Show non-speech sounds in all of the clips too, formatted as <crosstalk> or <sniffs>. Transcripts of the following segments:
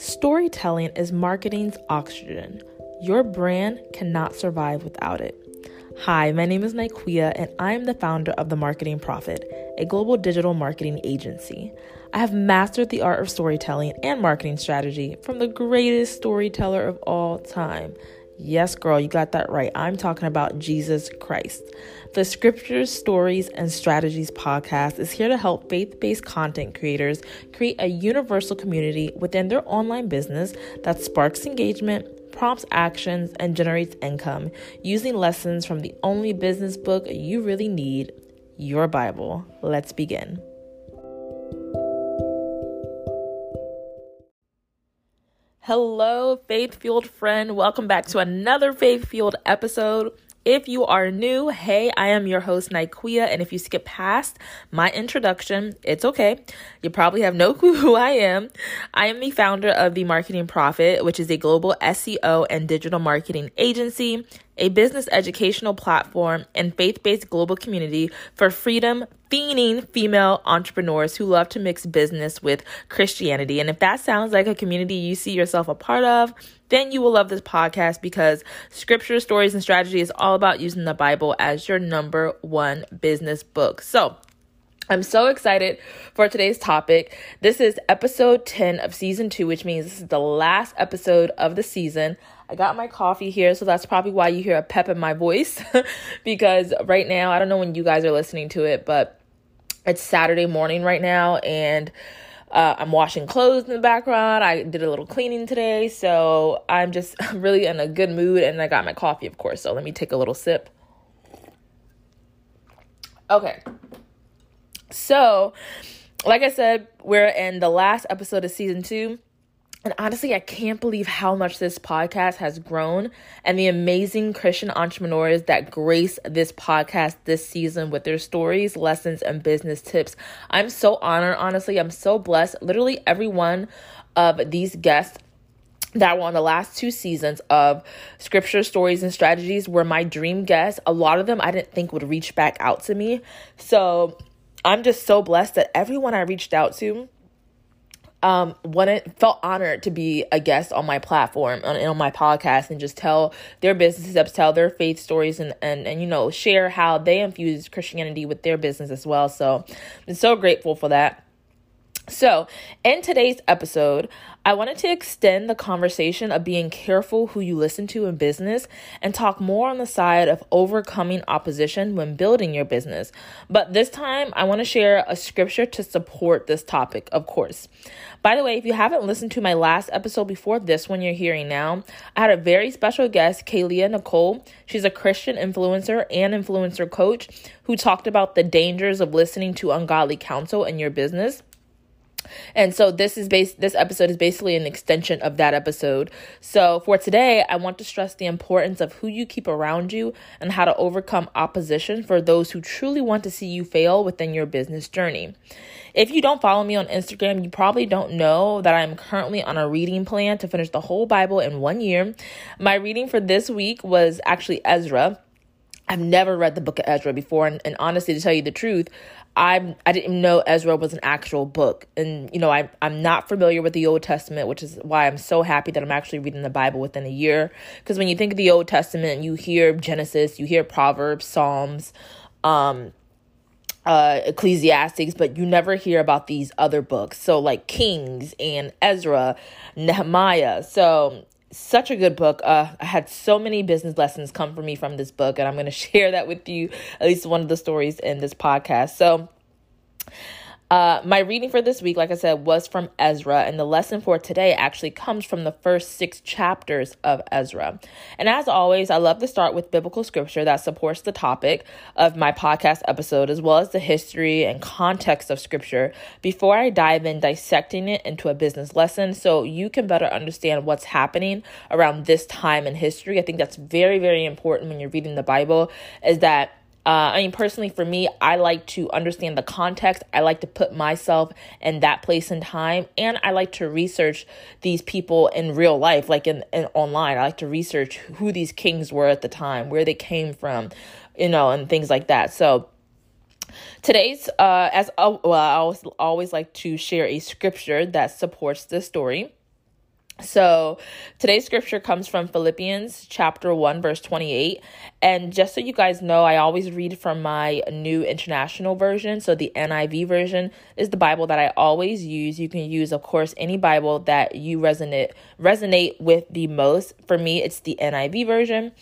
Storytelling is marketing's oxygen. Your brand cannot survive without it. Hi, my name is Nikeia, and I am the founder of The Marketing Prophet, a global digital marketing agency. I have mastered the art of storytelling and marketing strategy from the greatest storyteller of all time, Yes, girl, you got that right. I'm talking about Jesus Christ. The Scriptures, Stories, and Strategies podcast is here to help faith based content creators create a universal community within their online business that sparks engagement, prompts actions, and generates income using lessons from the only business book you really need your Bible. Let's begin. Hello, faith fueled friend. Welcome back to another faith fueled episode. If you are new, hey, I am your host, Nikeia, and if you skip past my introduction, it's okay. You probably have no <laughs> clue who I am. I am the founder of The Marketing Prophet, which is a global SEO and digital marketing agency, a business educational platform, and faith based global community for freedom, fiending female entrepreneurs who love to mix business with Christianity. And if that sounds like a community you see yourself a part of, then you will love this podcast because scripture, stories, and strategy is all about using the Bible as your number one business book. So, I'm so excited for today's topic. This is episode 10 of season two, which means this is the last episode of the season. I got my coffee here, so that's probably why you hear a pep in my voice <laughs> because right now, I don't know when you guys are listening to it, but it's Saturday morning right now, and uh, I'm washing clothes in the background. I did a little cleaning today, so I'm just <laughs> really in a good mood. And I got my coffee, of course. So let me take a little sip. Okay. So, like I said, we're in the last episode of season two. And honestly, I can't believe how much this podcast has grown and the amazing Christian entrepreneurs that grace this podcast this season with their stories, lessons, and business tips. I'm so honored, honestly. I'm so blessed. Literally, every one of these guests that were on the last two seasons of scripture stories and strategies were my dream guests. A lot of them I didn't think would reach back out to me. So I'm just so blessed that everyone I reached out to um wanted felt honored to be a guest on my platform on, on my podcast and just tell their business steps tell their faith stories and and and you know share how they infuse christianity with their business as well. So i'm so grateful for that so, in today's episode, I wanted to extend the conversation of being careful who you listen to in business and talk more on the side of overcoming opposition when building your business. But this time, I want to share a scripture to support this topic, of course. By the way, if you haven't listened to my last episode before this one you're hearing now, I had a very special guest, Kalia Nicole. She's a Christian influencer and influencer coach who talked about the dangers of listening to ungodly counsel in your business. And so this is base this episode is basically an extension of that episode. So for today, I want to stress the importance of who you keep around you and how to overcome opposition for those who truly want to see you fail within your business journey. If you don't follow me on Instagram, you probably don't know that I'm currently on a reading plan to finish the whole Bible in one year. My reading for this week was actually Ezra. I've never read the book of Ezra before, and, and honestly, to tell you the truth, I I didn't know Ezra was an actual book, and you know I I'm not familiar with the Old Testament, which is why I'm so happy that I'm actually reading the Bible within a year. Because when you think of the Old Testament, you hear Genesis, you hear Proverbs, Psalms, um, uh, Ecclesiastics, but you never hear about these other books. So like Kings and Ezra, Nehemiah. So such a good book. Uh, I had so many business lessons come for me from this book, and I'm going <laughs> to share that with you, at least one of the stories in this podcast. So, uh, my reading for this week, like I said, was from Ezra, and the lesson for today actually comes from the first six chapters of Ezra. And as always, I love to start with biblical scripture that supports the topic of my podcast episode, as well as the history and context of scripture, before I dive in dissecting it into a business lesson so you can better understand what's happening around this time in history. I think that's very, very important when you're reading the Bible, is that uh, I mean, personally, for me, I like to understand the context. I like to put myself in that place and time, and I like to research these people in real life, like in, in online. I like to research who these kings were at the time, where they came from, you know, and things like that. So, today's uh as uh, well i always always like to share a scripture that supports this story So today's scripture comes from Philippians chapter 1 verse 28 and just so you guys know I always read from my new international version. So the NIV version is the bible that I always use. You can use of course any bible that you resonate resonate with the most. For me it's the NIV version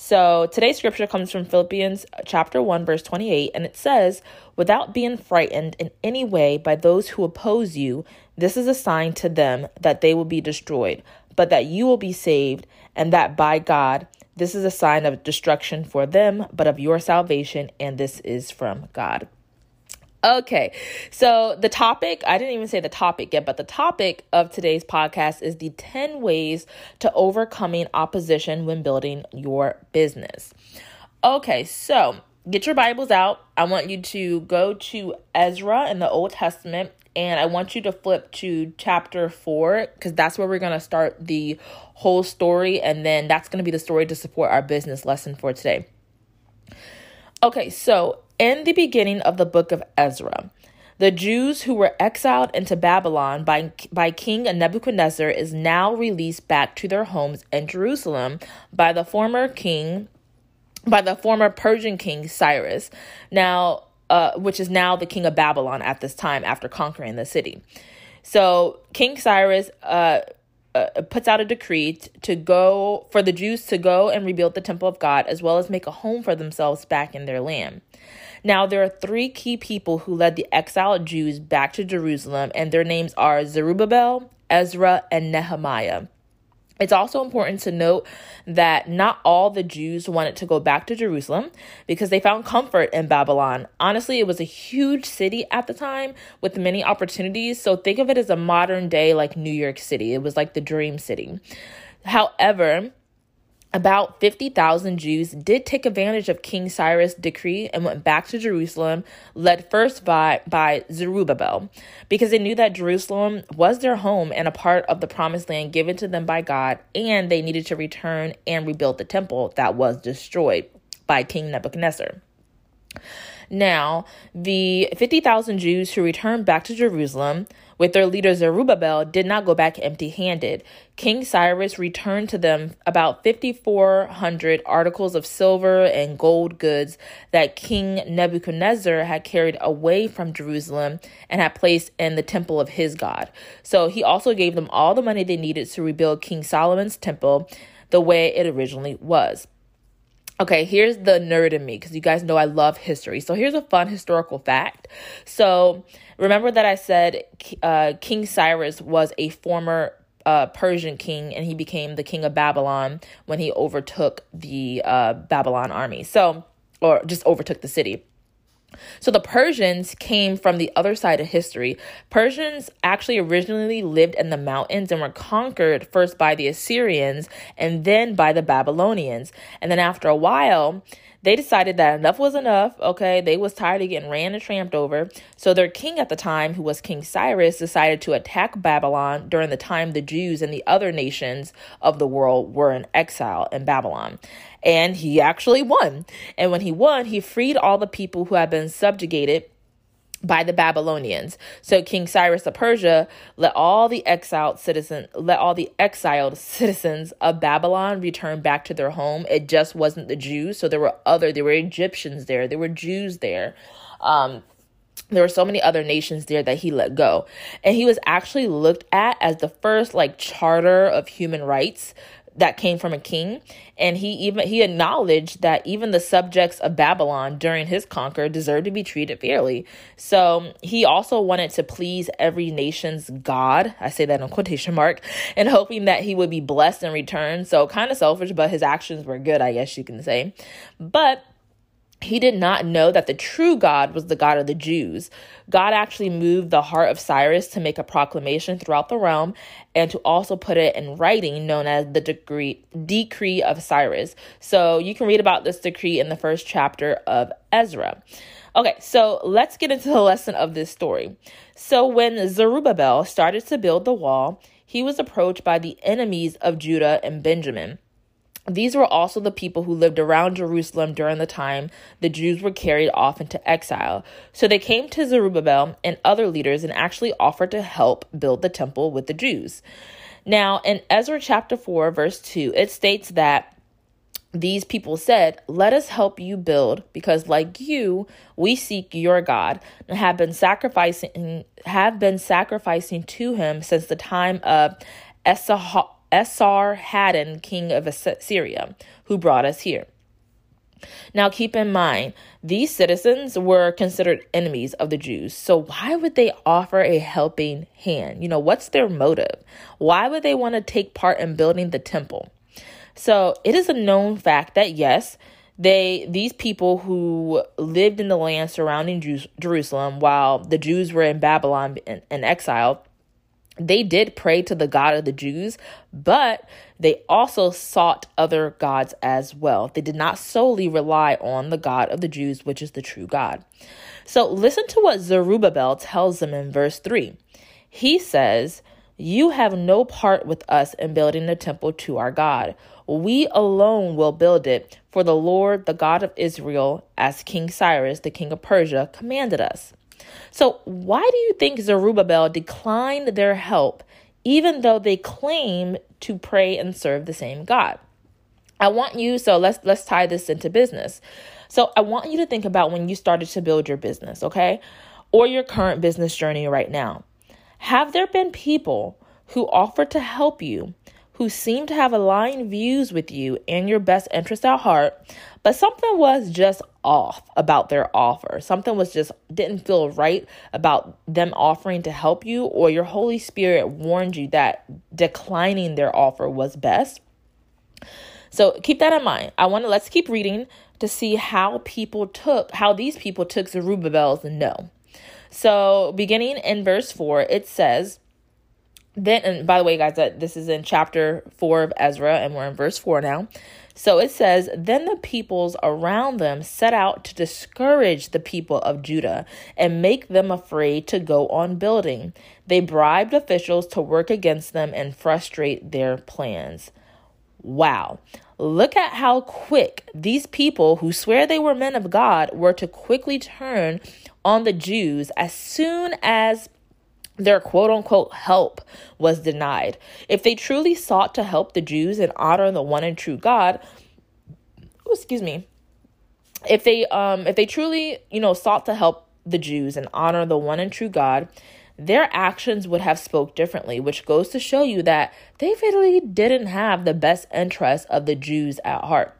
so today's scripture comes from Philippians chapter 1 verse 28 and it says, "Without being frightened in any way by those who oppose you, this is a sign to them that they will be destroyed, but that you will be saved, and that by God this is a sign of destruction for them, but of your salvation, and this is from God." Okay, so the topic, I didn't even say the topic yet, but the topic of today's podcast is the 10 ways to overcoming opposition when building your business. Okay, so get your Bibles out. I want you to go to Ezra in the Old Testament and I want you to flip to chapter 4 because that's where we're going to start the whole story, and then that's going to be the story to support our business lesson for today. Okay, so in the beginning of the book of Ezra, the Jews who were exiled into Babylon by, by King Nebuchadnezzar is now released back to their homes in Jerusalem by the former king, by the former Persian king Cyrus, now uh, which is now the king of Babylon at this time after conquering the city. So King Cyrus uh, uh, puts out a decree to go for the Jews to go and rebuild the temple of God as well as make a home for themselves back in their land. Now, there are three key people who led the exiled Jews back to Jerusalem, and their names are Zerubbabel, Ezra, and Nehemiah. It's also important to note that not all the Jews wanted to go back to Jerusalem because they found comfort in Babylon. Honestly, it was a huge city at the time with many opportunities. So think of it as a modern day like New York City. It was like the dream city. However, about 50,000 Jews did take advantage of King Cyrus' decree and went back to Jerusalem, led first by, by Zerubbabel, because they knew that Jerusalem was their home and a part of the promised land given to them by God, and they needed to return and rebuild the temple that was destroyed by King Nebuchadnezzar. Now, the 50,000 Jews who returned back to Jerusalem with their leader Zerubbabel did not go back empty handed. King Cyrus returned to them about 5,400 articles of silver and gold goods that King Nebuchadnezzar had carried away from Jerusalem and had placed in the temple of his God. So he also gave them all the money they needed to rebuild King Solomon's temple the way it originally was. Okay, here's the nerd in me because you guys know I love history. So here's a fun historical fact. So remember that I said uh, King Cyrus was a former uh, Persian king and he became the king of Babylon when he overtook the uh, Babylon army. So, or just overtook the city. So the Persians came from the other side of history. Persians actually originally lived in the mountains and were conquered first by the Assyrians and then by the Babylonians. And then after a while, they decided that enough was enough. Okay, they was tired of getting ran and tramped over. So their king at the time, who was King Cyrus, decided to attack Babylon during the time the Jews and the other nations of the world were in exile in Babylon. And he actually won. And when he won, he freed all the people who had been subjugated by the Babylonians. So King Cyrus of Persia let all the exiled citizen let all the exiled citizens of Babylon return back to their home. It just wasn't the Jews. So there were other there were Egyptians there, there were Jews there. Um there were so many other nations there that he let go. And he was actually looked at as the first like charter of human rights that came from a king. And he even he acknowledged that even the subjects of babylon during his conquer deserved to be treated fairly. So he also wanted to please every nation's god. I say that in quotation mark. And hoping that he would be blessed in return. So kind of selfish but his actions were good i guess you can say. But he did not know that the true God was the God of the Jews. God actually moved the heart of Cyrus to make a proclamation throughout the realm and to also put it in writing, known as the decree, decree of Cyrus. So you can read about this decree in the first chapter of Ezra. Okay, so let's get into the lesson of this story. So when Zerubbabel started to build the wall, he was approached by the enemies of Judah and Benjamin. These were also the people who lived around Jerusalem during the time the Jews were carried off into exile. So they came to Zerubbabel and other leaders and actually offered to help build the temple with the Jews. Now, in Ezra chapter 4, verse 2, it states that these people said, Let us help you build, because like you, we seek your God, and have been sacrificing have been sacrificing to him since the time of Esah Esarhaddon, king of Assyria, who brought us here. Now, keep in mind, these citizens were considered enemies of the Jews. So, why would they offer a helping hand? You know, what's their motive? Why would they want to take part in building the temple? So, it is a known fact that yes, they these people who lived in the land surrounding Jerusalem while the Jews were in Babylon in, in exile they did pray to the God of the Jews, but they also sought other gods as well. They did not solely rely on the God of the Jews, which is the true God. So listen to what Zerubbabel tells them in verse 3. He says, You have no part with us in building the temple to our God. We alone will build it, for the Lord, the God of Israel, as King Cyrus, the king of Persia, commanded us. So, why do you think Zerubbabel declined their help, even though they claim to pray and serve the same God? I want you, so let's let's tie this into business. So I want you to think about when you started to build your business, okay? Or your current business journey right now. Have there been people who offered to help you, who seem to have aligned views with you and your best interest at heart, but something was just off about their offer. Something was just didn't feel right about them offering to help you, or your Holy Spirit warned you that declining their offer was best. So keep that in mind. I want to let's keep reading to see how people took how these people took Zerubbabel's no. So beginning in verse 4, it says, then and by the way guys that this is in chapter 4 of Ezra and we're in verse 4 now. So it says, Then the peoples around them set out to discourage the people of Judah and make them afraid to go on building. They bribed officials to work against them and frustrate their plans. Wow. Look at how quick these people who swear they were men of God were to quickly turn on the Jews as soon as their quote unquote help was denied. If they truly sought to help the Jews and honor the one and true God, oh, excuse me, if they um if they truly, you know, sought to help the Jews and honor the one and true God, their actions would have spoke differently, which goes to show you that they really didn't have the best interests of the Jews at heart.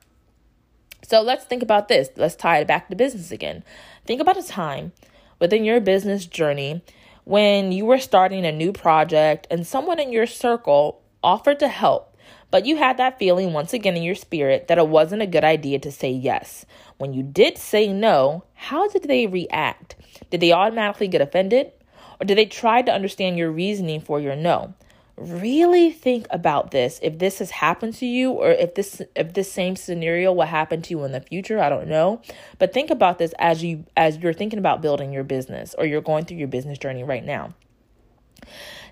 So let's think about this. Let's tie it back to business again. Think about a time within your business journey when you were starting a new project and someone in your circle offered to help, but you had that feeling once again in your spirit that it wasn't a good idea to say yes. When you did say no, how did they react? Did they automatically get offended? Or did they try to understand your reasoning for your no? Really think about this if this has happened to you or if this if this same scenario will happen to you in the future i don't know but think about this as you as you're thinking about building your business or you're going through your business journey right now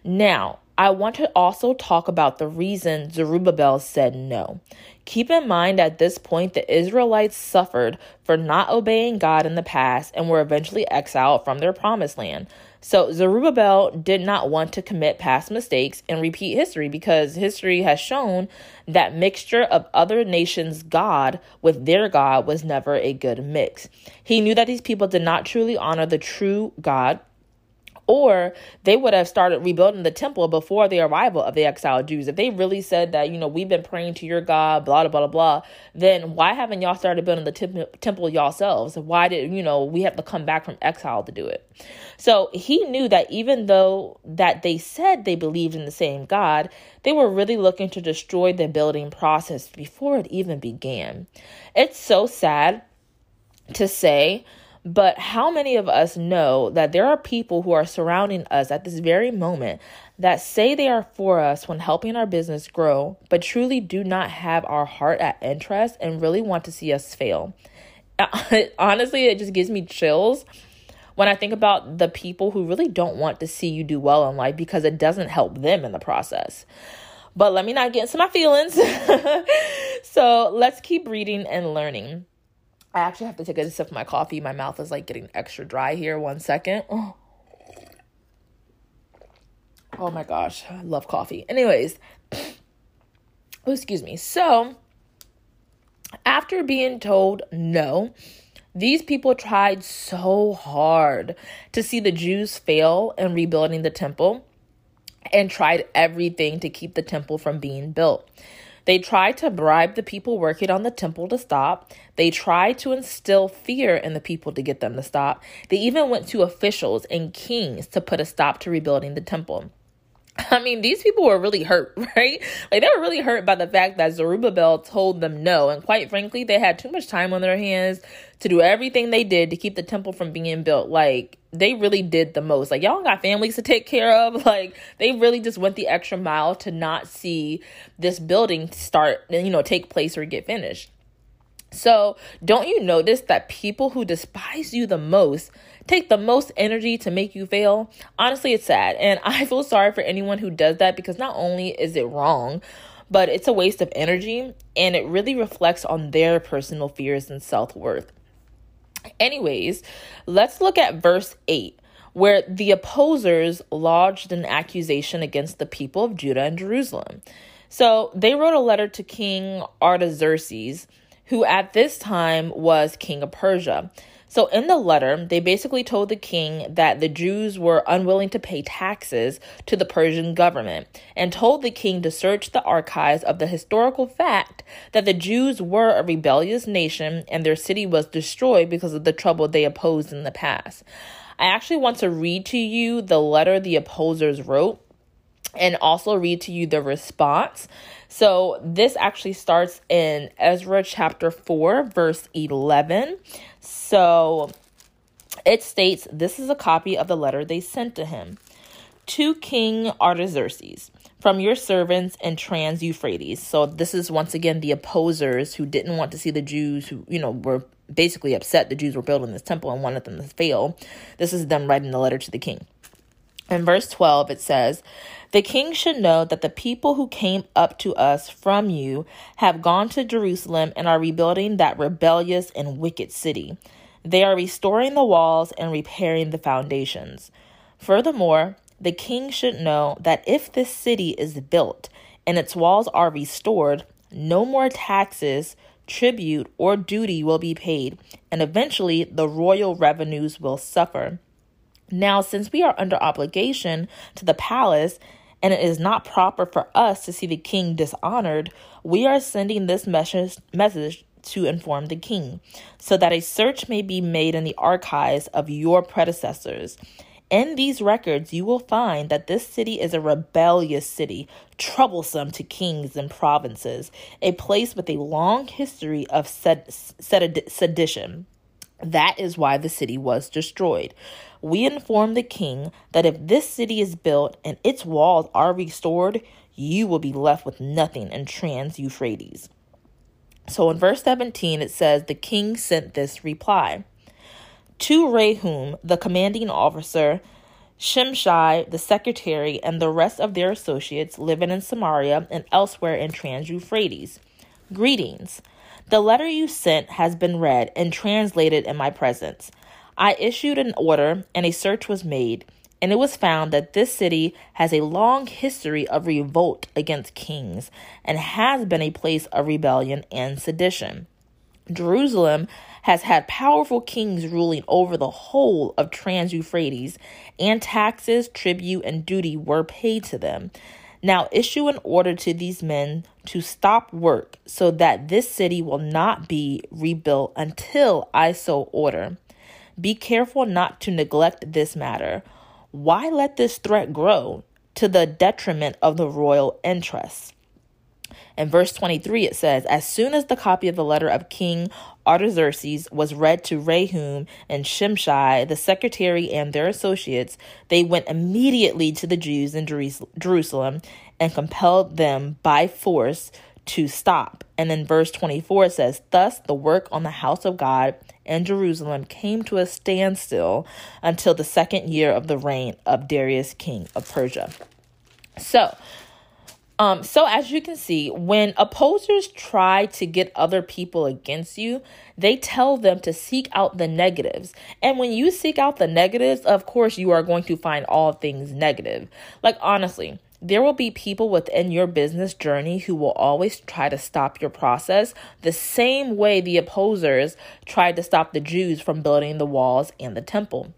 now I want to also talk about the reason Zerubbabel said no. Keep in mind at this point the Israelites suffered for not obeying God in the past and were eventually exiled from their promised land. So Zerubbabel did not want to commit past mistakes and repeat history because history has shown that mixture of other nations' God with their God was never a good mix. He knew that these people did not truly honor the true God or they would have started rebuilding the temple before the arrival of the exiled Jews. If they really said that, you know, we've been praying to your God, blah, blah, blah, blah, then why haven't y'all started building the temp- temple yourselves? Why did, you know, we have to come back from exile to do it? So he knew that even though that they said they believed in the same God, they were really looking to destroy the building process before it even began. It's so sad to say but how many of us know that there are people who are surrounding us at this very moment that say they are for us when helping our business grow, but truly do not have our heart at interest and really want to see us fail? <laughs> Honestly, it just gives me chills when I think about the people who really don't want to see you do well in life because it doesn't help them in the process. But let me not get into my feelings. <laughs> so let's keep reading and learning. I actually have to take a sip of my coffee. My mouth is like getting extra dry here. One second. <gasps> Oh, my gosh. I love coffee. Anyways, oh, <sniffs> excuse me. So, after being told no, these people tried so hard to see the Jews fail in rebuilding the temple and tried everything to keep the temple from being built. They tried to bribe the people working on the temple to stop. They tried to instill fear in the people to get them to stop. They even went to officials and kings to put a stop to rebuilding the temple. <laughs> I mean, these people were really hurt, <laughs> right? Like, they were really hurt by the fact that Zerubbabel told them no. And quite frankly, they had too much time on their hands to do everything they did to keep the temple from being built. Like, they really did the most. Like, y'all got families to take care of. <laughs> Like, they really just went the extra mile to not see this building start, you know, take place or get finished. So, don't you notice that people who despise you the most take the most energy to make you fail? Honestly, it's sad. And <laughs> I feel sorry for anyone who does that because not only is it wrong, but it's a waste of energy and it really reflects on their personal fears and self worth. Anyways, let's look at verse 8 where the opposers lodged an accusation against the people of Judah and Jerusalem. So they wrote a letter to King Artaxerxes who at this time was king of Persia. So, in the letter, they basically told the king that the Jews were unwilling to pay taxes to the Persian government and told the king to search the archives of the historical fact that the Jews were a rebellious nation and their city was destroyed because of the trouble they opposed in the past. I actually want to read to you the letter the opposers wrote and also read to you the response. So, this actually starts in Ezra chapter 4, verse 11. So, it states this is a copy of the letter they sent to him. To King Artaxerxes, from your servants in Trans Euphrates. So, this is once again the opposers who didn't want to see the Jews who, you know, were basically upset the Jews were building this temple and wanted them to fail. This is them writing the letter to the king. In verse 12, it says, The king should know that the people who came up to us from you have gone to Jerusalem and are rebuilding that rebellious and wicked city. They are restoring the walls and repairing the foundations. Furthermore, the king should know that if this city is built and its walls are restored, no more taxes, tribute, or duty will be paid, and eventually the royal revenues will suffer. Now, since we are under obligation to the palace, and it is not proper for us to see the king dishonored, we are sending this message, message to inform the king, so that a search may be made in the archives of your predecessors. In these records, you will find that this city is a rebellious city, troublesome to kings and provinces, a place with a long history of sed- sed- sedition. That is why the city was destroyed. We inform the king that if this city is built and its walls are restored, you will be left with nothing in Trans Euphrates. So in verse 17, it says, The king sent this reply To Rehum, the commanding officer, Shimshai, the secretary, and the rest of their associates living in Samaria and elsewhere in Trans Euphrates. Greetings. The letter you sent has been read and translated in my presence. I issued an order, and a search was made, and it was found that this city has a long history of revolt against kings and has been a place of rebellion and sedition. Jerusalem has had powerful kings ruling over the whole of Trans Euphrates, and taxes, tribute, and duty were paid to them. Now issue an order to these men to stop work so that this city will not be rebuilt until I so order. Be careful not to neglect this matter. Why let this threat grow to the detriment of the royal interests? In verse 23, it says, As soon as the copy of the letter of King Artaxerxes was read to Rehum and Shimshai, the secretary and their associates, they went immediately to the Jews in Jerusalem and compelled them by force to stop. And then verse 24 says, Thus the work on the house of God in Jerusalem came to a standstill until the second year of the reign of Darius, king of Persia. So, Um, so, as you can see, when opposers try to get other people against you, they tell them to seek out the negatives. And when you seek out the negatives, of course, you are going to find all things negative. Like, honestly, there will be people within your business journey who will always try to stop your process the same way the opposers tried to stop the Jews from building the walls and the temple.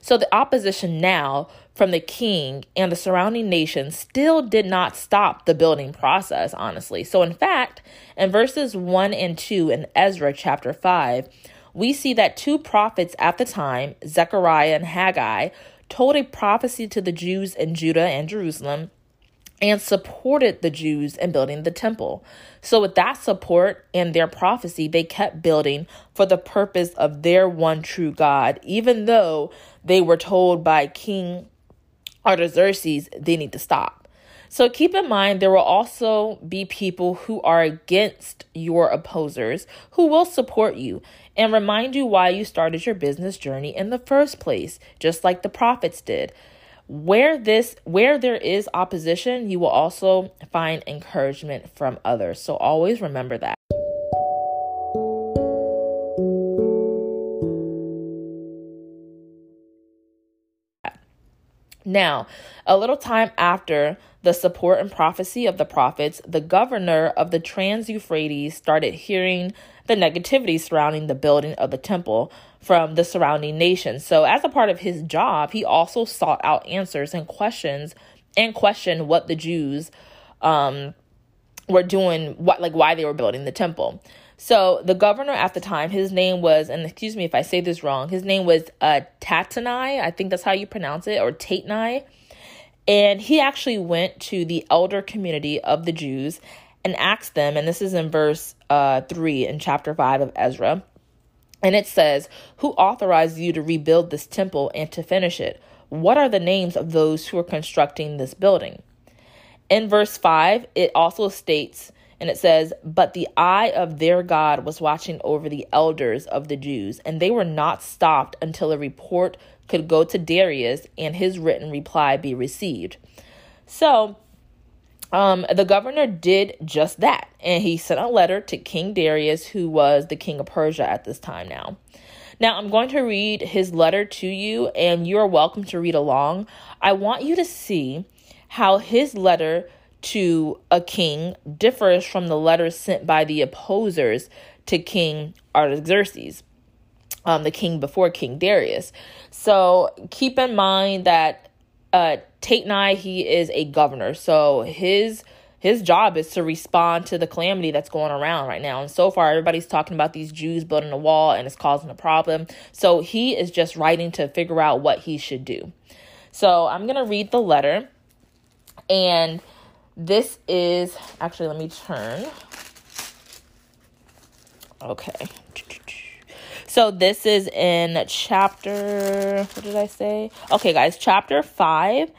So the opposition now from the king and the surrounding nations still did not stop the building process, honestly. So, in fact, in verses 1 and 2 in Ezra chapter 5, we see that two prophets at the time, Zechariah and Haggai, told a prophecy to the Jews in Judah and Jerusalem and supported the Jews in building the temple. So, with that support and their prophecy, they kept building for the purpose of their one true God, even though they were told by King Artaxerxes they need to stop. So, keep in mind there will also be people who are against your opposers who will support you and remind you why you started your business journey in the first place, just like the prophets did. Where this where there is opposition you will also find encouragement from others. So always remember that Now, a little time after the support and prophecy of the prophets, the governor of the Trans Euphrates started hearing the negativity surrounding the building of the temple from the surrounding nations. So, as a part of his job, he also sought out answers and questions and questioned what the Jews um, were doing, what like why they were building the temple. So the governor at the time, his name was, and excuse me if I say this wrong, his name was uh, Tatanai, I think that's how you pronounce it, or Tatanai. And he actually went to the elder community of the Jews and asked them, and this is in verse uh, 3 in chapter 5 of Ezra. And it says, Who authorized you to rebuild this temple and to finish it? What are the names of those who are constructing this building? In verse 5, it also states, and it says, But the eye of their God was watching over the elders of the Jews, and they were not stopped until a report could go to Darius and his written reply be received. So, um, the governor did just that, and he sent a letter to King Darius, who was the king of Persia at this time now. Now, I'm going to read his letter to you, and you're welcome to read along. I want you to see how his letter to a king differs from the letters sent by the opposers to King Artaxerxes, um, the king before King Darius. So keep in mind that uh, Tatnai, he is a governor, so his his job is to respond to the calamity that's going around right now. And so far, everybody's talking about these Jews building a wall and it's causing a problem. So he is just writing to figure out what he should do. So I'm going to read the letter. And this is actually, let me turn. Okay. So this is in chapter, what did I say? Okay, guys, chapter 5,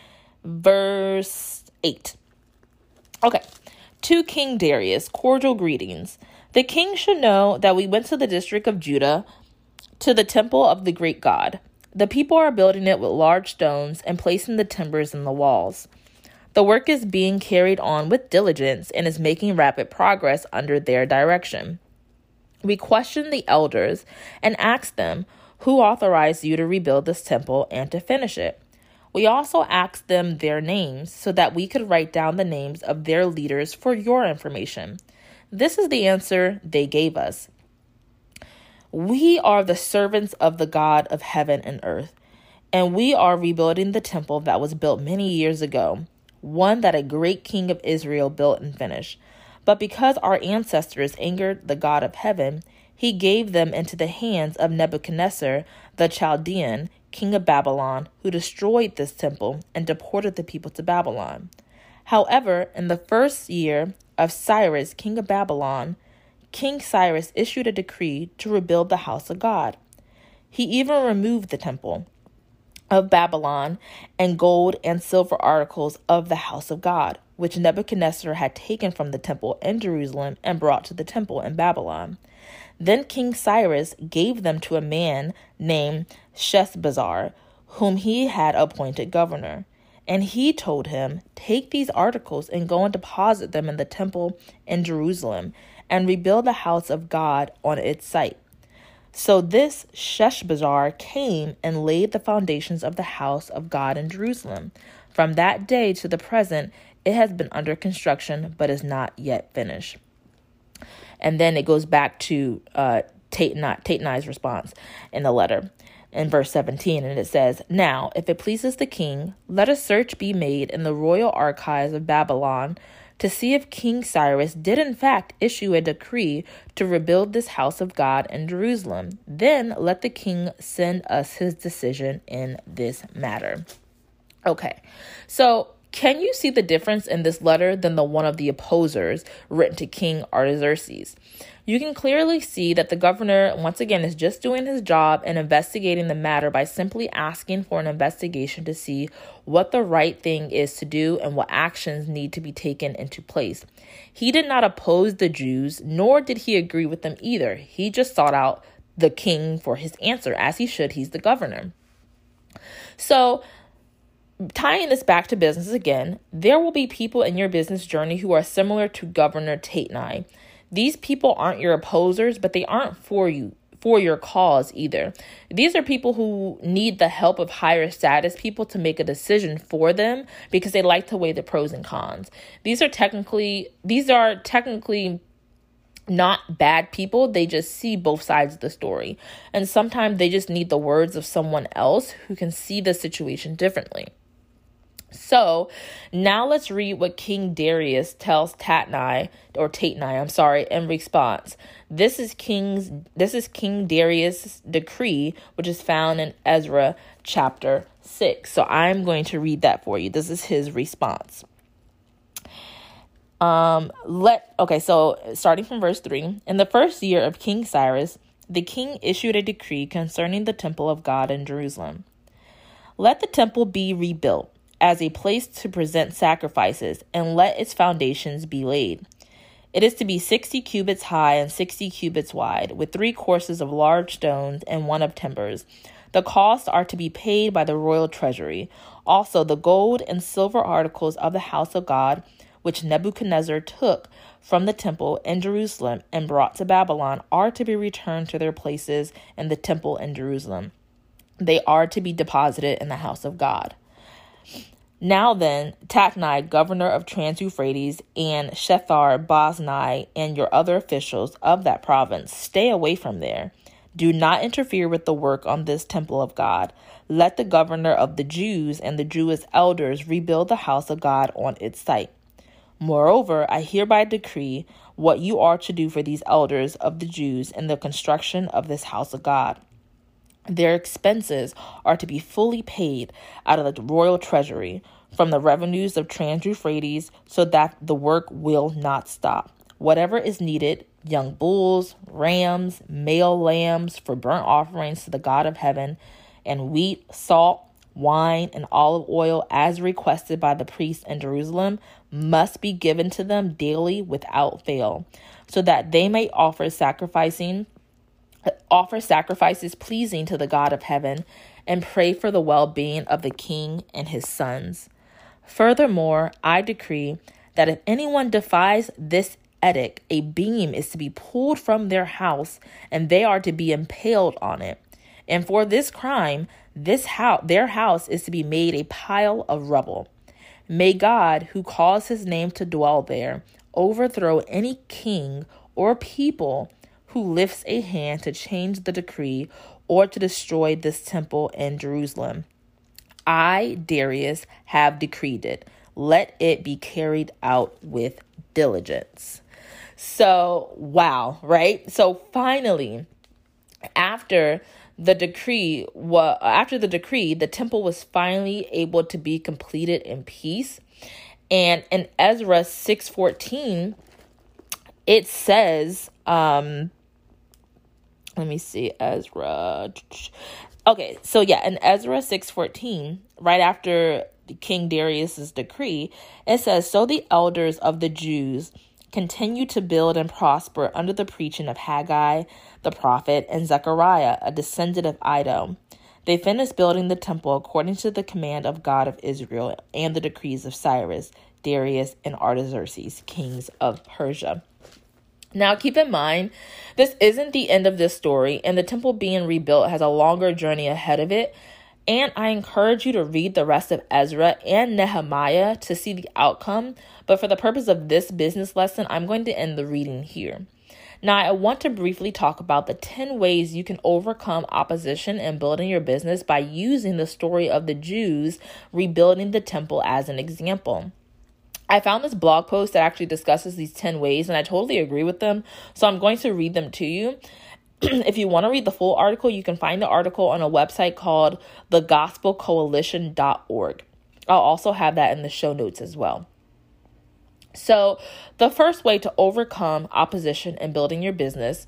verse 8. Okay. To King Darius, cordial greetings. The king should know that we went to the district of Judah to the temple of the great God. The people are building it with large stones and placing the timbers in the walls. The work is being carried on with diligence and is making rapid progress under their direction. We questioned the elders and asked them who authorized you to rebuild this temple and to finish it. We also asked them their names so that we could write down the names of their leaders for your information. This is the answer they gave us. We are the servants of the God of heaven and earth, and we are rebuilding the temple that was built many years ago one that a great king of Israel built and finished. But because our ancestors angered the God of heaven, he gave them into the hands of Nebuchadnezzar the Chaldean, king of Babylon, who destroyed this temple and deported the people to Babylon. However, in the first year of Cyrus, king of Babylon, King Cyrus issued a decree to rebuild the house of God. He even removed the temple of Babylon and gold and silver articles of the house of God, which Nebuchadnezzar had taken from the temple in Jerusalem and brought to the temple in Babylon. Then King Cyrus gave them to a man named Sheshbazzar, whom he had appointed governor. And he told him, Take these articles and go and deposit them in the temple in Jerusalem, and rebuild the house of God on its site. So this Sheshbazzar came and laid the foundations of the house of God in Jerusalem. From that day to the present, it has been under construction, but is not yet finished. And then it goes back to uh, Tatnai's response in the letter in verse 17, and it says, Now, if it pleases the king, let a search be made in the royal archives of Babylon to see if King Cyrus did in fact issue a decree to rebuild this house of God in Jerusalem. Then let the king send us his decision in this matter. Okay, so can you see the difference in this letter than the one of the opposers written to King Artaxerxes? You can clearly see that the governor, once again, is just doing his job and investigating the matter by simply asking for an investigation to see what the right thing is to do and what actions need to be taken into place. He did not oppose the Jews, nor did he agree with them either. He just sought out the king for his answer, as he should. He's the governor. So, tying this back to business again, there will be people in your business journey who are similar to Governor Tatnai. These people aren't your opposers, but they aren't for you for your cause either. These are people who need the help of higher status people to make a decision for them because they like to weigh the pros and cons. These are technically these are technically not bad people. They just see both sides of the story. And sometimes they just need the words of someone else who can see the situation differently. So now let's read what King Darius tells Tatnai or Tatnai, I'm sorry, in response. This is King's this is King Darius' decree, which is found in Ezra chapter 6. So I'm going to read that for you. This is his response. Um let okay, so starting from verse 3. In the first year of King Cyrus, the king issued a decree concerning the temple of God in Jerusalem. Let the temple be rebuilt as a place to present sacrifices, and let its foundations be laid. It is to be 60 cubits high and 60 cubits wide, with three courses of large stones and one of timbers. The costs are to be paid by the royal treasury. Also, the gold and silver articles of the house of God, which Nebuchadnezzar took from the temple in Jerusalem and brought to Babylon, are to be returned to their places in the temple in Jerusalem. They are to be deposited in the house of God. Now then, Tatnai, governor of Trans Euphrates, and Shethar Boznai, and your other officials of that province, stay away from there. Do not interfere with the work on this temple of God. Let the governor of the Jews and the Jewish elders rebuild the house of God on its site. Moreover, I hereby decree what you are to do for these elders of the Jews in the construction of this house of God. Their expenses are to be fully paid out of the royal treasury from the revenues of Trans Euphrates so that the work will not stop. Whatever is needed young bulls, rams, male lambs for burnt offerings to the God of heaven, and wheat, salt, wine, and olive oil as requested by the priests in Jerusalem must be given to them daily without fail, so that they may offer sacrificing offer sacrifices pleasing to the God of heaven, and pray for the well being of the king and his sons. Furthermore, I decree that if anyone defies this edict, a beam is to be pulled from their house, and they are to be impaled on it. And for this crime, this house, their house is to be made a pile of rubble. May God, who calls his name to dwell there, overthrow any king or people who lifts a hand to change the decree or to destroy this temple in Jerusalem. I, Darius, have decreed it. Let it be carried out with diligence. So, wow, right? So finally, after the decree was after the decree, the temple was finally able to be completed in peace. And in Ezra 6:14, it says um let me see Ezra. Okay, so yeah, in Ezra 6:14, right after King Darius's decree, it says, "So the elders of the Jews continue to build and prosper under the preaching of Haggai the prophet and Zechariah, a descendant of Iddo. They finished building the temple according to the command of God of Israel and the decrees of Cyrus, Darius, and Artaxerxes, kings of Persia. Now, keep in mind, this isn't the end of this story, and the temple being rebuilt has a longer journey ahead of it. And I encourage you to read the rest of Ezra and Nehemiah to see the outcome. But for the purpose of this business lesson, I'm going to end the reading here. Now, I want to briefly talk about the 10 ways you can overcome opposition in building your business by using the story of the Jews rebuilding the temple as an example. I found this blog post that actually discusses these 10 ways, and I totally agree with them. So I'm going to read them to you. <clears throat> if you want to read the full article, you can find the article on a website called thegospelcoalition.org. I'll also have that in the show notes as well. So, the first way to overcome opposition in building your business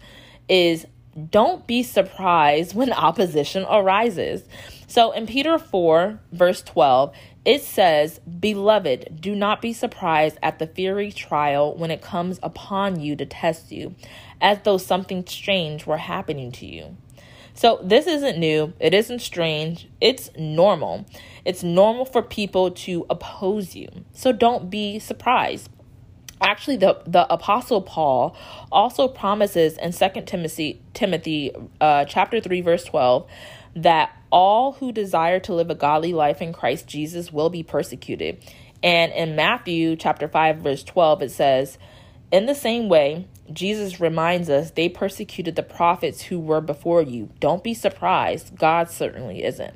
is don't be surprised when <laughs> opposition arises. So, in Peter 4, verse 12, it says, Beloved, do not be surprised at the fiery trial when it comes upon you to test you, as though something strange were happening to you. So, this isn't new. It isn't strange. It's normal. It's normal for people to oppose you. So, don't be surprised actually the the apostle paul also promises in Second timothy timothy uh, chapter 3 verse 12 that all who desire to live a godly life in christ jesus will be persecuted. And in matthew chapter 5 verse 12 it says in the same way jesus reminds us they persecuted the prophets who were before you. Don't be surprised. God certainly isn't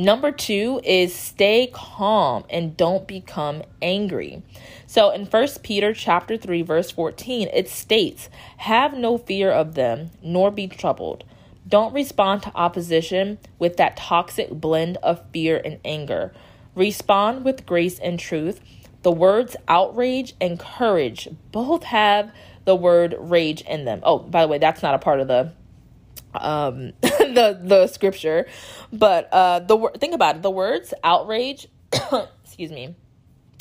Number two is stay calm and don't become angry. So in First Peter chapter 3 verse 14 it states, "Have no fear of them, nor be troubled." Don't respond to opposition with that toxic blend of fear and anger. Respond with grace and truth. The words outrage and courage both have the word rage in them. Oh, by the way, that's not a part of the um <laughs> the the scripture but uh the think about it. The words outrage <coughs> excuse me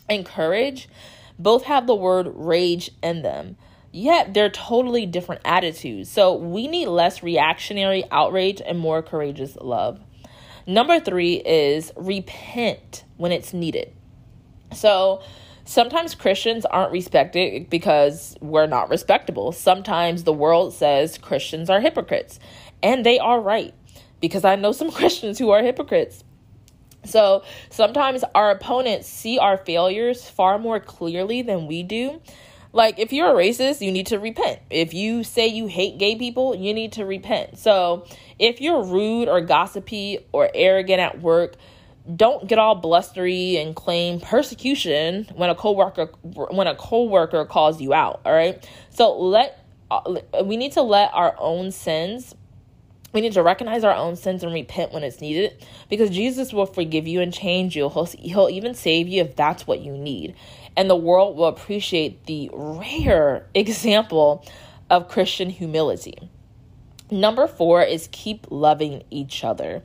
encourage both have the word rage in them yet they're totally different attitudes. So we need less reactionary outrage and more courageous love. Number 3 is repent when it's needed. So Sometimes Christians aren't respected because we're not respectable. Sometimes the world says Christians are hypocrites, and they are right because I know some <laughs> Christians who are hypocrites. So sometimes our opponents see our failures far more clearly than we do. Like, if you're a racist, you need to repent. If you say you hate gay people, you need to repent. So, if you're rude or gossipy or arrogant at work, don't get all blustery and claim persecution when a coworker when a coworker calls you out all right so let uh, we need to let our own sins we need to recognize our own sins and repent when it's needed because Jesus will forgive you and change you. He'll, he'll even save you if that's what you need. And the world will appreciate the rare <laughs> example of Christian humility. Number four is keep loving each other.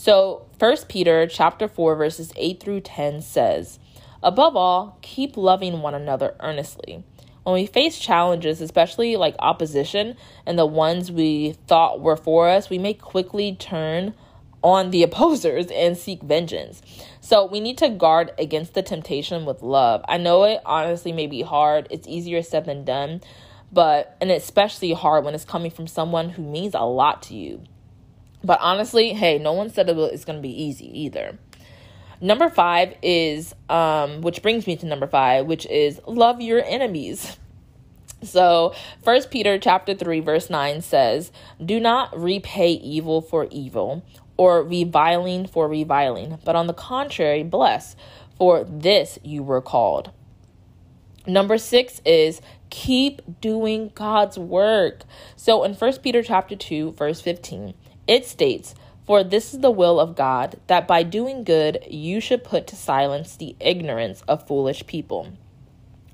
So, First Peter chapter 4 verses 8 through 10 says, "Above all, keep loving one another earnestly." When we face challenges, especially like opposition and the ones we thought were for us, we may quickly turn on the <laughs> opposers and seek vengeance. So we need to guard against the temptation with love. I know it honestly may be hard. It's easier said than done, but and especially hard when it's coming from someone who means a lot to you. But honestly, hey, no one said it's going to be easy either. Number five is, um, which brings me to number five, which is love your enemies. So, First Peter chapter 3 verse 9 says, "Do not repay evil for evil or reviling for reviling, but on the contrary, bless, for this you were called." Number 6 is keep doing God's work. So, in First Peter chapter 2 verse 15, it states, For this is the will of God, that by doing good you should put to silence the ignorance of foolish people.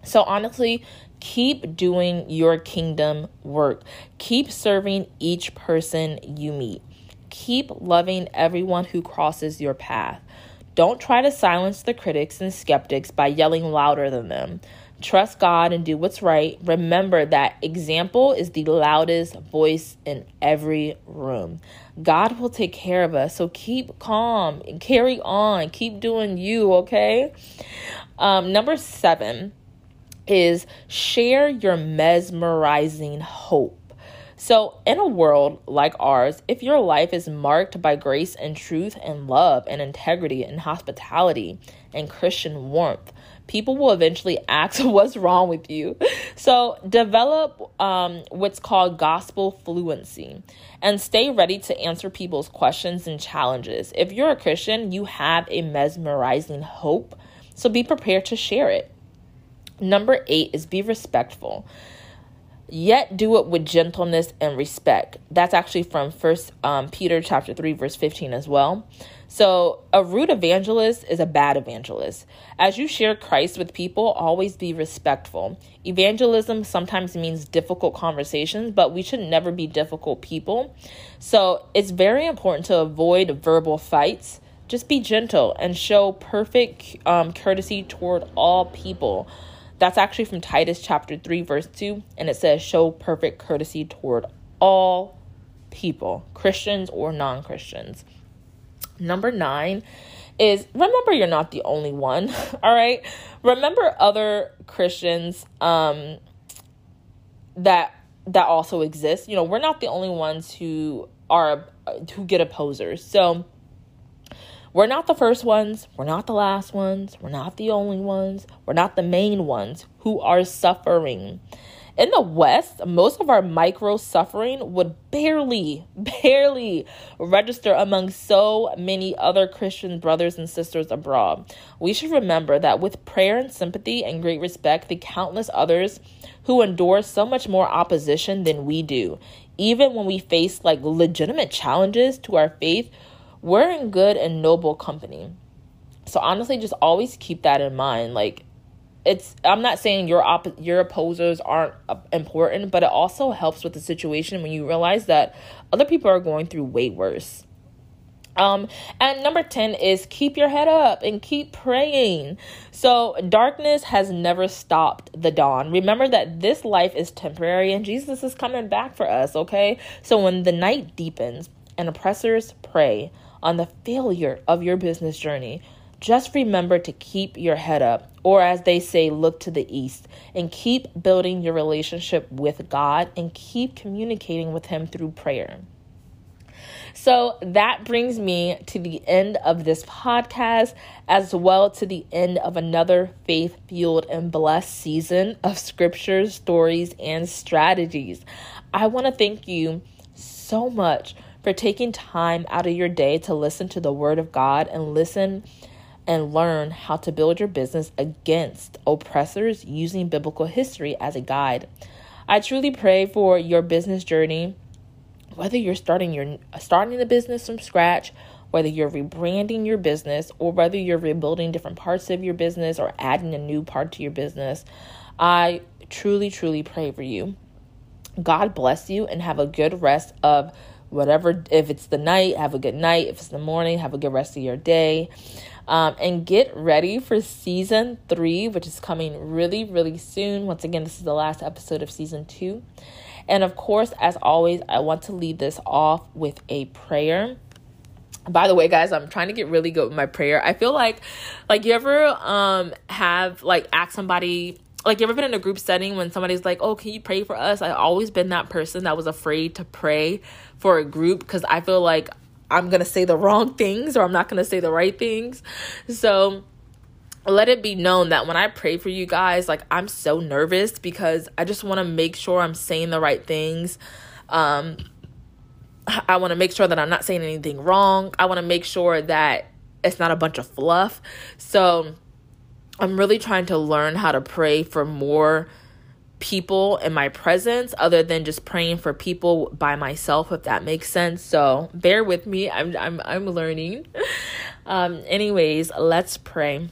So, honestly, keep doing your kingdom work. Keep serving each person you meet. Keep loving everyone who crosses your path. Don't try to silence the critics and skeptics by yelling louder than them. Trust God and do what's right. Remember that example is the loudest voice in every room. God will take care of us. So keep calm and carry on. Keep doing you, okay? Um, number seven is share your mesmerizing hope. So, in a world like ours, if your life is marked by grace and truth and love and integrity and hospitality and Christian warmth, people will eventually <laughs> ask what's wrong with you. So, develop um, what's called gospel fluency and stay ready to answer people's questions and challenges. If you're a Christian, you have a mesmerizing hope, so be prepared to share it. Number eight is be respectful yet do it with gentleness and respect that's actually from first um, peter chapter 3 verse 15 as well so a rude evangelist is a bad evangelist. As you share christ with people always be respectful. Evangelism sometimes means difficult conversations but we should never be difficult people. So it's very important to avoid verbal fights. Just be gentle and show perfect um, courtesy toward all people. That's actually from Titus chapter 3, verse 2, and it says, Show perfect courtesy toward all people, Christians or non Christians. Number nine is remember you're not the only one, <laughs> all right? Remember other Christians um, that that also exist. You know, we're not the only ones who are who get opposers. So we're not the first ones. We're not the last ones. We're not the only ones. We're not the main ones who are suffering. In the West, most of our micro suffering would barely, <laughs> barely register among so many other Christian brothers and sisters abroad. We should remember that with prayer and sympathy and great respect, the countless others who endure so much more opposition than we do, even when we face like legitimate challenges to our faith, we're in good and noble company. So honestly, just always keep that in mind. Like, it's I'm not saying your op- your opposers aren't uh, important, but it also helps with the situation when you realize that other people are going through way worse. Um, and number 10 is keep your head up and keep praying. So, darkness has never stopped the dawn. Remember that this life is temporary and Jesus is coming back for us, okay? So, when the night deepens and oppressors prey, on the failure of your business journey, just remember to keep your head up, or as they say, look to the east, and keep building your relationship with God and keep communicating with Him through prayer. So that brings me to the end of this podcast, as well to the end of another faith fueled and blessed season of scriptures, stories, and strategies. I want to thank you so much for taking time out of your day to listen to the Word of God and listen and learn how to build your business against oppressors using biblical history as a guide. I truly pray for your business journey, whether you're starting your starting the business from scratch, whether you're rebranding your business, or whether you're rebuilding different parts of your business or adding a new part to your business. I truly, truly pray for you. God bless you and have a good rest of whatever if it's the night have a good night if it's the morning have a good rest of your day um, and get ready for season three which is coming really really soon. Once again this is the last episode of season two. And of course as always i want to lead this off with a prayer. By the way guys i'm trying to get really good with my prayer. I feel like like you ever um have like ask somebody like you ever been in a group setting when somebody's like oh can you pray for us? I've always been that person that was afraid to pray for a group because i feel like i'm gonna say the wrong things or i'm not gonna say the right things. So let it be known that when i pray for you guys like i'm so nervous because i just want to make sure i'm saying the right things. Um i want to make sure that i'm not saying anything wrong. I want to make sure that it's not a bunch of fluff. So I'm really trying to learn how to pray for more people in my presence other than just praying for people by myself if that makes sense so bear with me i'm i'm, I'm learning <laughs> um anyways let's pray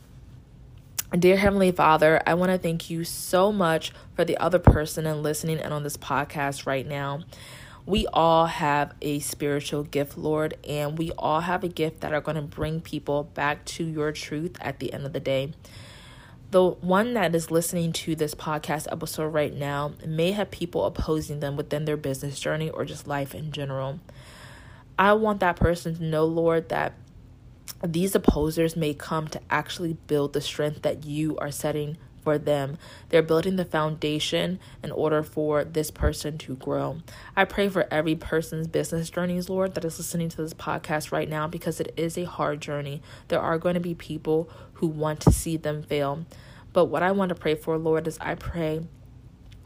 Dear Heavenly Father, I want to thank you so much for the other person and listening and on this podcast right now. We all have a spiritual gift, Lord, and we all have a gift that are going to bring people back to your truth at the end of the day. The one that is listening to this podcast episode right now may have people opposing them within their business journey or just life in general. I want that person to know, Lord, that these opposers may come to actually build the strength that you are setting for them. They're building the foundation in order for this person to grow. I pray for every person's business journeys, Lord, that is listening to this podcast right now because it is a hard journey. There are going to be people who want to see them fail. But what I want to pray for, Lord, is I pray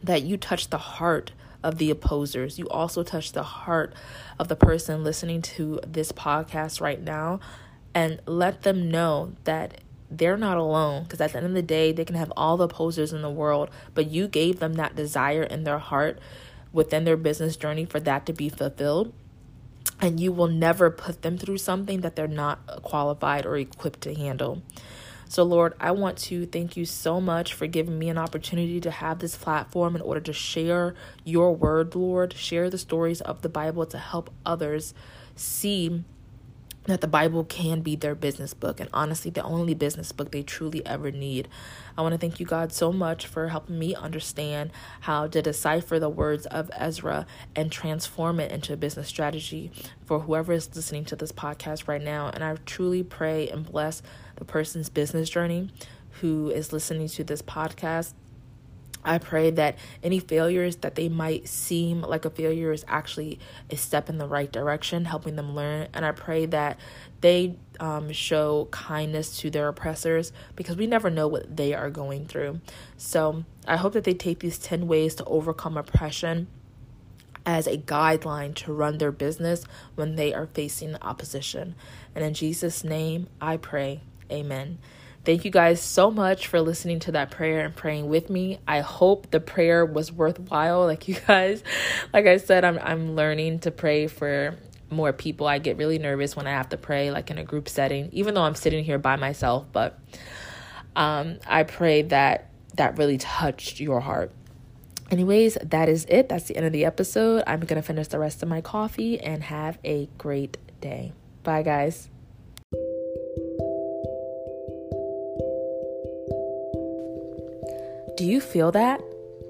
that you touch the heart of the opposers. You also touch the heart of the person listening to this podcast right now and let them know that they're not alone because at the end of the day they can have all the opposers in the world but you gave them that desire in their heart within their business journey for that to be fulfilled and you will never put them through something that they're not qualified or equipped to handle so, Lord, I want to thank you so much for giving me an opportunity to have this platform in order to share your word, Lord, share the stories of the Bible to help others see that the Bible can be their business book and honestly the only business book they truly ever need. I want to thank you, God, so much for helping me understand how to decipher the words of Ezra and transform it into a business strategy for whoever is listening to this podcast right now. And I truly pray and bless the person's business journey who is listening to this podcast. I pray that any failures that they might seem like a failure is actually a step in the right direction, helping them learn. And I pray that they um, show kindness to their oppressors because we never know what they are going through. So I hope that they take these 10 ways to overcome oppression as a guideline to run their business when they are facing opposition. And in Jesus' name, I pray. Amen. Thank you guys so much for listening to that prayer and praying with me. I hope the prayer was worthwhile. Like you guys, <laughs> like I said, I'm I'm learning to pray for more people. I get really nervous when I have to pray like in a group setting, even though I'm sitting here by myself, but um I pray that that really touched your heart. Anyways, that is it. That's the end of the episode. I'm going to finish the rest of my coffee and have a great day. Bye guys. Do you feel that?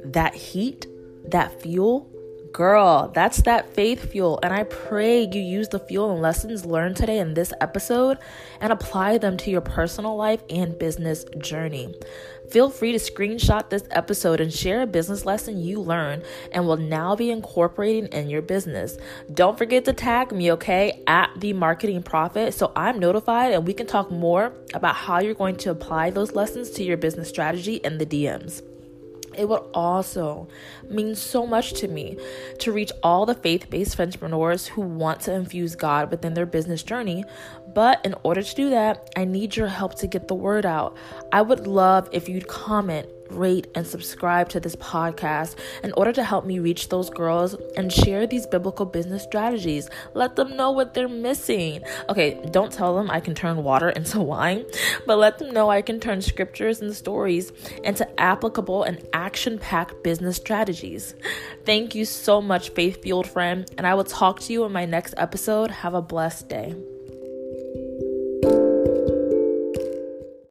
That heat? That fuel? Girl, that's that faith fuel. And I pray you use the fuel and lessons learned today in this episode and apply them to your personal life and business journey. Feel free to screenshot this episode and share a business lesson you learned and will now be incorporating in your business. Don't forget to tag me, okay, at the Marketing Prophet so I'm notified and we can talk more about how you're going to apply those lessons to your business strategy in the DMs. It would also mean so much to me to reach all the faith based entrepreneurs who want to infuse God within their business journey. But in order to do that, I need your help to get the word out. I would love if you'd comment rate, and subscribe to this podcast in order to help me reach those girls and share these biblical business strategies. Let them know what they're missing. Okay, don't tell them I can turn water <laughs> into wine, but let them know I can turn scriptures and stories into applicable and action packed business strategies. Thank you so much, faith fueled friend, and I will talk to you in my next episode. Have a blessed day.